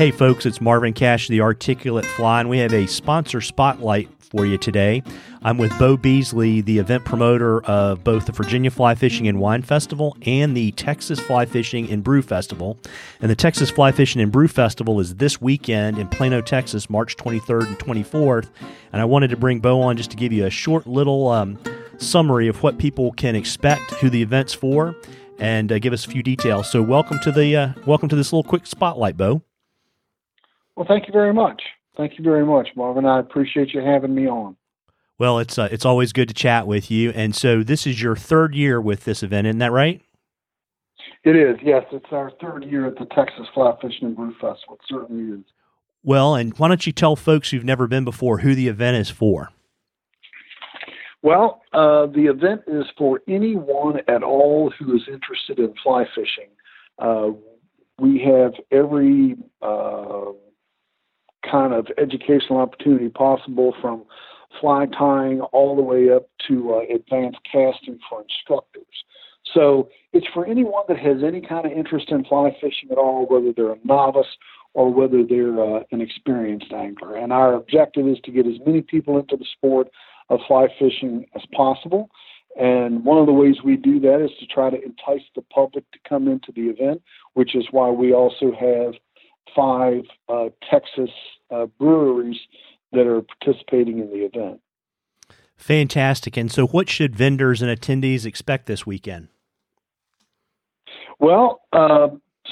Hey, folks, it's Marvin Cash, the Articulate Fly, and we have a sponsor spotlight for you today. I'm with Beau Beasley, the event promoter of both the Virginia Fly Fishing and Wine Festival and the Texas Fly Fishing and Brew Festival. And the Texas Fly Fishing and Brew Festival is this weekend in Plano, Texas, March 23rd and 24th. And I wanted to bring Beau on just to give you a short little um, summary of what people can expect, who the event's for, and uh, give us a few details. So, welcome to the uh, welcome to this little quick spotlight, Beau. Well, thank you very much. Thank you very much, Marvin. I appreciate you having me on. Well, it's uh, it's always good to chat with you. And so this is your third year with this event, isn't that right? It is. Yes, it's our third year at the Texas Fly Fishing and Brew Festival. It certainly is. Well, and why don't you tell folks who've never been before who the event is for? Well, uh, the event is for anyone at all who is interested in fly fishing. Uh, we have every uh, kind of educational opportunity possible from fly tying all the way up to uh, advanced casting for instructors. So it's for anyone that has any kind of interest in fly fishing at all, whether they're a novice or whether they're uh, an experienced angler. And our objective is to get as many people into the sport of fly fishing as possible. And one of the ways we do that is to try to entice the public to come into the event, which is why we also have five uh, Texas uh, breweries that are participating in the event. Fantastic. And so, what should vendors and attendees expect this weekend? Well, uh,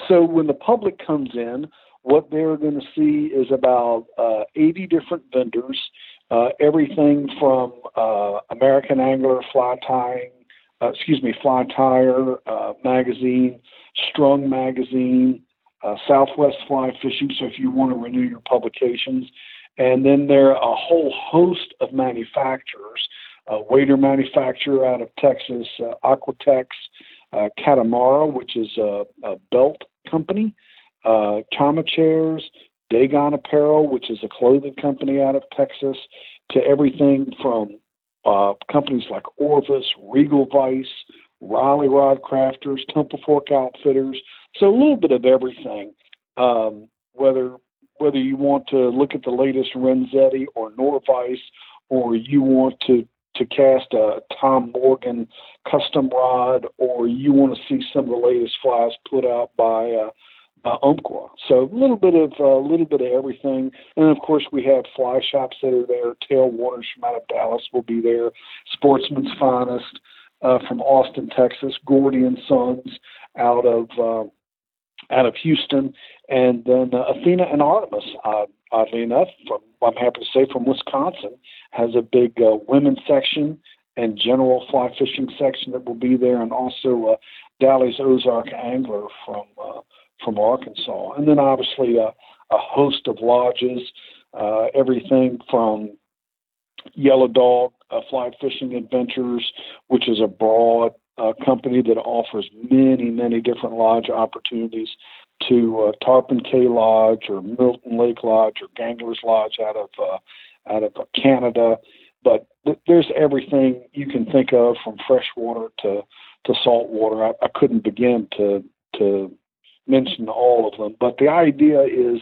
so when the public comes in, what they're going to see is about uh, 80 different vendors, uh, everything from uh, American Angler, Fly Tying, excuse me, Fly Tyer magazine, Strung magazine, uh, Southwest Fly Fishing. So if you want to renew your publications, and then there are a whole host of manufacturers. Uh, wader manufacturer out of Texas, uh, Aquatex, uh, which is a, a belt company, uh, Chama Chairs, Dagon Apparel, which is a clothing company out of Texas, to everything from uh, companies like Orvis, Regal Vise, Riley Rod Crafters, Temple Fork Outfitters. So a little bit of everything. Um, whether whether you want to look at the latest Renzetti or Norvise, or you want to to cast a Tom Morgan custom rod, or you want to see some of the latest flies put out by uh, uh, Umpqua. So a little bit of a uh, little bit of everything, and of course we have fly shops that are there. Tailwaters from out of Dallas will be there. Sportsman's Finest uh, from Austin, Texas. Gordy and Sons out of uh, out of Houston, and then uh, Athena and Artemis. Uh, oddly enough, from I'm happy to say from Wisconsin, has a big uh, women's section and general fly fishing section that will be there, and also uh, Dally's Ozark Angler from uh, from Arkansas, and then obviously uh, a host of lodges, uh, everything from Yellow Dog uh, Fly Fishing Adventures, which is a broad uh, company that offers many, many different lodge opportunities to uh, Tarpon Caye Lodge or Milton Lake Lodge or Gangler's Lodge out of uh, out of Canada. But th- there's everything you can think of from freshwater to to saltwater. I, I couldn't begin to to mention all of them. But the idea is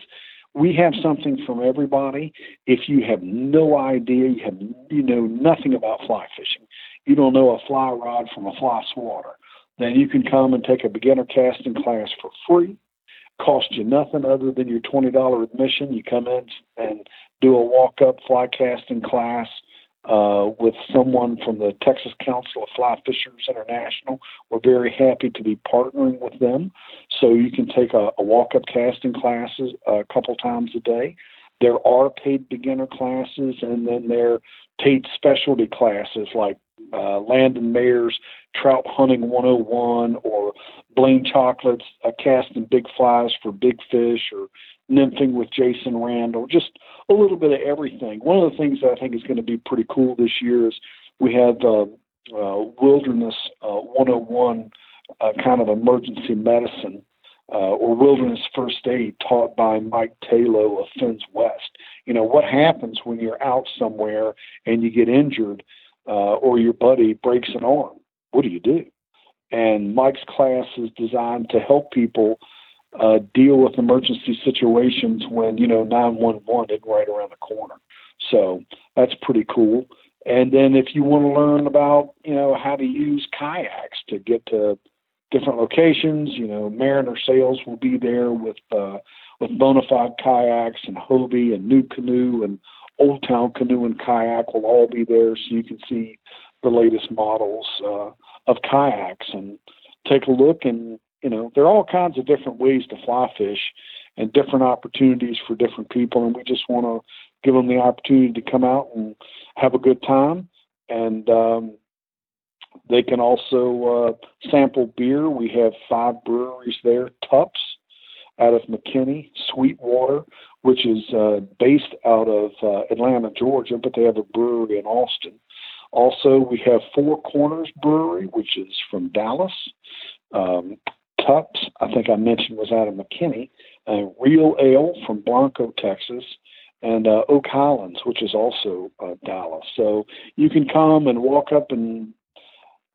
we have something from everybody. If you have no idea, you have you know nothing about fly fishing, you don't know a fly rod from a fly swatter, then you can come and take a beginner casting class for free. Cost you nothing other than your twenty dollar admission. You come in and do a walk up fly casting class uh, with someone from the Texas Council of Fly Fishers International. We're very happy to be partnering with them. So you can take a, a walk up casting classes a couple times a day. There are paid beginner classes, and then there paid specialty classes like uh, Landon Mayer's Trout Hunting 101 or Blane Chocklett's uh, Casting Big Flies for Big Fish or nymphing with Jason Randall, just a little bit of everything. One of the things that I think is going to be pretty cool this year is we have uh, uh, Wilderness uh, 101 uh, kind of emergency medicine uh, or wilderness first aid taught by Mike Taylor of Fins West. You know, what happens when you're out somewhere and you get injured uh, or your buddy breaks an arm? What do you do? And Mike's class is designed to help people uh, deal with emergency situations when you know 911 is right around the corner. So that's pretty cool. And then if you want to learn about you know how to use kayaks to get to different locations, you know Mariner Sales will be there with uh, with Bonafide kayaks and Hobie and NuCanoe and Old Town Canoe and Kayak will all be there, so you can see the latest models uh, of kayaks and take a look. And you know, there are all kinds of different ways to fly fish and different opportunities for different people, and we just want to give them the opportunity to come out and have a good time. And um, they can also uh, sample beer. We have five breweries there. Tupps out of McKinney, Sweetwater, which is uh, based out of uh, Atlanta, Georgia, but they have a brewery in Austin. Also, we have Four Corners Brewery, which is from Dallas. Um, Tupps, I think I mentioned, was out of McKinney. Uh, Real Ale from Blanco, Texas. And uh, Oak Highlands, which is also uh, Dallas. So you can come and walk up and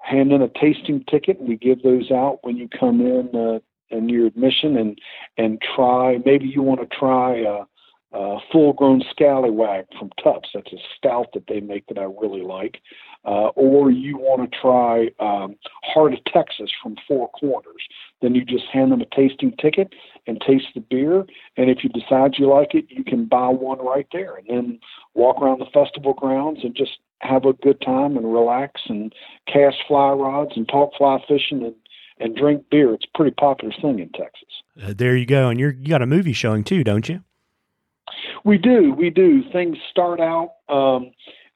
hand in a tasting ticket. We give those out when you come in uh, in your admission and and try. Maybe you want to try a, a full-grown scallywag from Tupps. That's a stout that they make that I really like. Uh, or you want to try um, Heart of Texas from Four Corners. Then you just hand them a tasting ticket and taste the beer. And if you decide you like it, you can buy one right there and then walk around the festival grounds and just have a good time and relax and cast fly rods and talk fly fishing and and drink beer. It's a pretty popular thing in Texas. Uh, there you go. And you're, you got a movie showing too, don't you? We do. We do. Things start out um,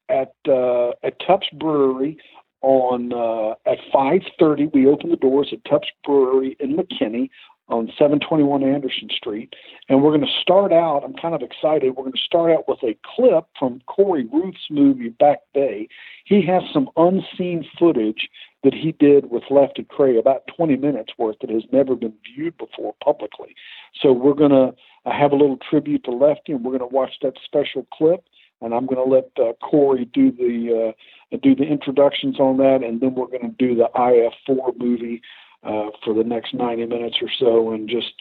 at uh, at Tupps Brewery on uh, at 5:30. We open the doors at Tupps Brewery in McKinney on 721 Anderson Street. And we're going to start out, I'm kind of excited, we're going to start out with a clip from Corey Ruth's movie Back Bay. He has some unseen footage that he did with Lefty Kreh, about 20 minutes worth that has never been viewed before publicly. So we're going to uh, have a little tribute to Lefty, and we're going to watch that special clip. And I'm going to let uh, Corey do the uh, do the introductions on that, and then we're going to do the IF4 movie uh, for the next 90 minutes or so, and just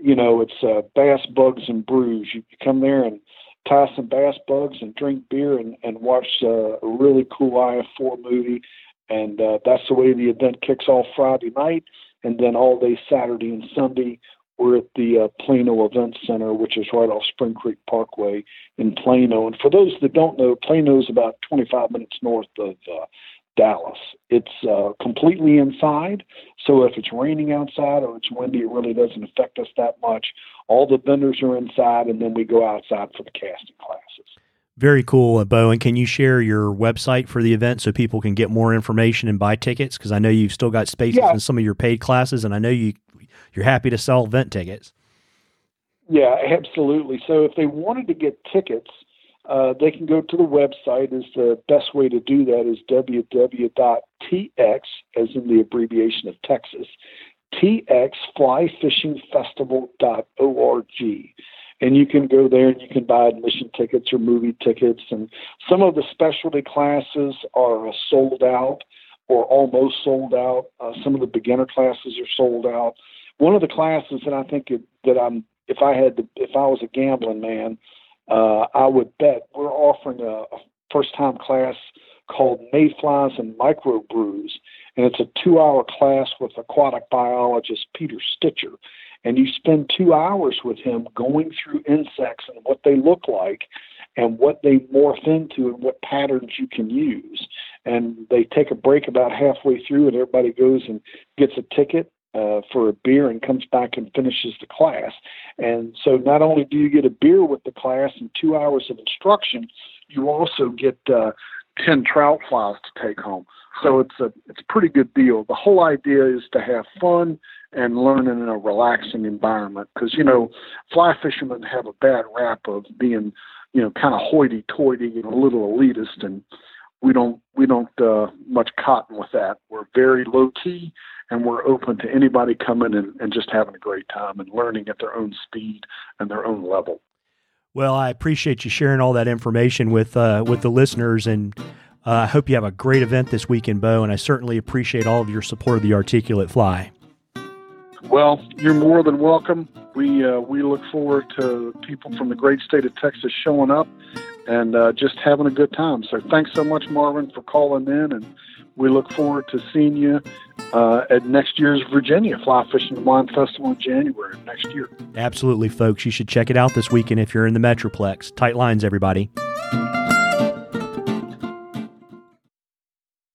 you know, it's uh, bass, bugs, and brews. You, come there and tie some bass bugs and drink beer and, and watch uh, a really cool IF4 movie. And uh, that's the way the event kicks off Friday night. And then all day Saturday and Sunday, we're at the uh, Plano Event Center, which is right off Spring Creek Parkway in Plano. And for those that don't know, Plano is about 25 minutes north of uh, Dallas. It's uh, completely inside, so if it's raining outside or it's windy, it really doesn't affect us that much. All the vendors are inside, and then we go outside for the casting classes. Very cool, uh, Beau. And can you share your website for the event so people can get more information and buy tickets? Because I know you've still got spaces yeah. in some of your paid classes, and I know you you're happy to sell event tickets. Yeah, absolutely. So if they wanted to get tickets, uh, they can go to the website. Is the best way to do that is www.tx, as in the abbreviation of Texas, txflyfishingfestival.org. And you can go there and you can buy admission tickets or movie tickets. And some of the specialty classes are uh, sold out or almost sold out. Uh, some of the beginner classes are sold out. One of the classes that I think it, that I'm, if I had, to, if I was a gambling man, uh, I would bet we're offering a, a first time class called Mayflies and Microbrews. And it's a two hour class with aquatic biologist Peter Stitcher. And you spend two hours with him going through insects and what they look like and what they morph into and what patterns you can use. And they take a break about halfway through, and everybody goes and gets a ticket uh, for a beer and comes back and finishes the class. And so not only do you get a beer with the class and two hours of instruction, you also get uh, 10 trout flies to take home. So it's a it's a pretty good deal. The whole idea is to have fun and learn in a relaxing environment because you know fly fishermen have a bad rap of being you know kind of hoity-toity and a little elitist and we don't we don't uh, much cotton with that. We're very low key and we're open to anybody coming and, and just having a great time and learning at their own speed and their own level. Well, I appreciate you sharing all that information with uh, with the listeners, and uh, I hope you have a great event this weekend, Beau. And I certainly appreciate all of your support of the Articulate Fly. Well, you're more than welcome. We uh, we look forward to people from the great state of Texas showing up and uh, just having a good time. So thanks so much, Marvin, for calling in, and we look forward to seeing you uh, at next year's Virginia Fly Fishing and Wine Festival in January next year. Absolutely, folks. You should check it out this weekend if you're in the Metroplex. Tight lines, everybody.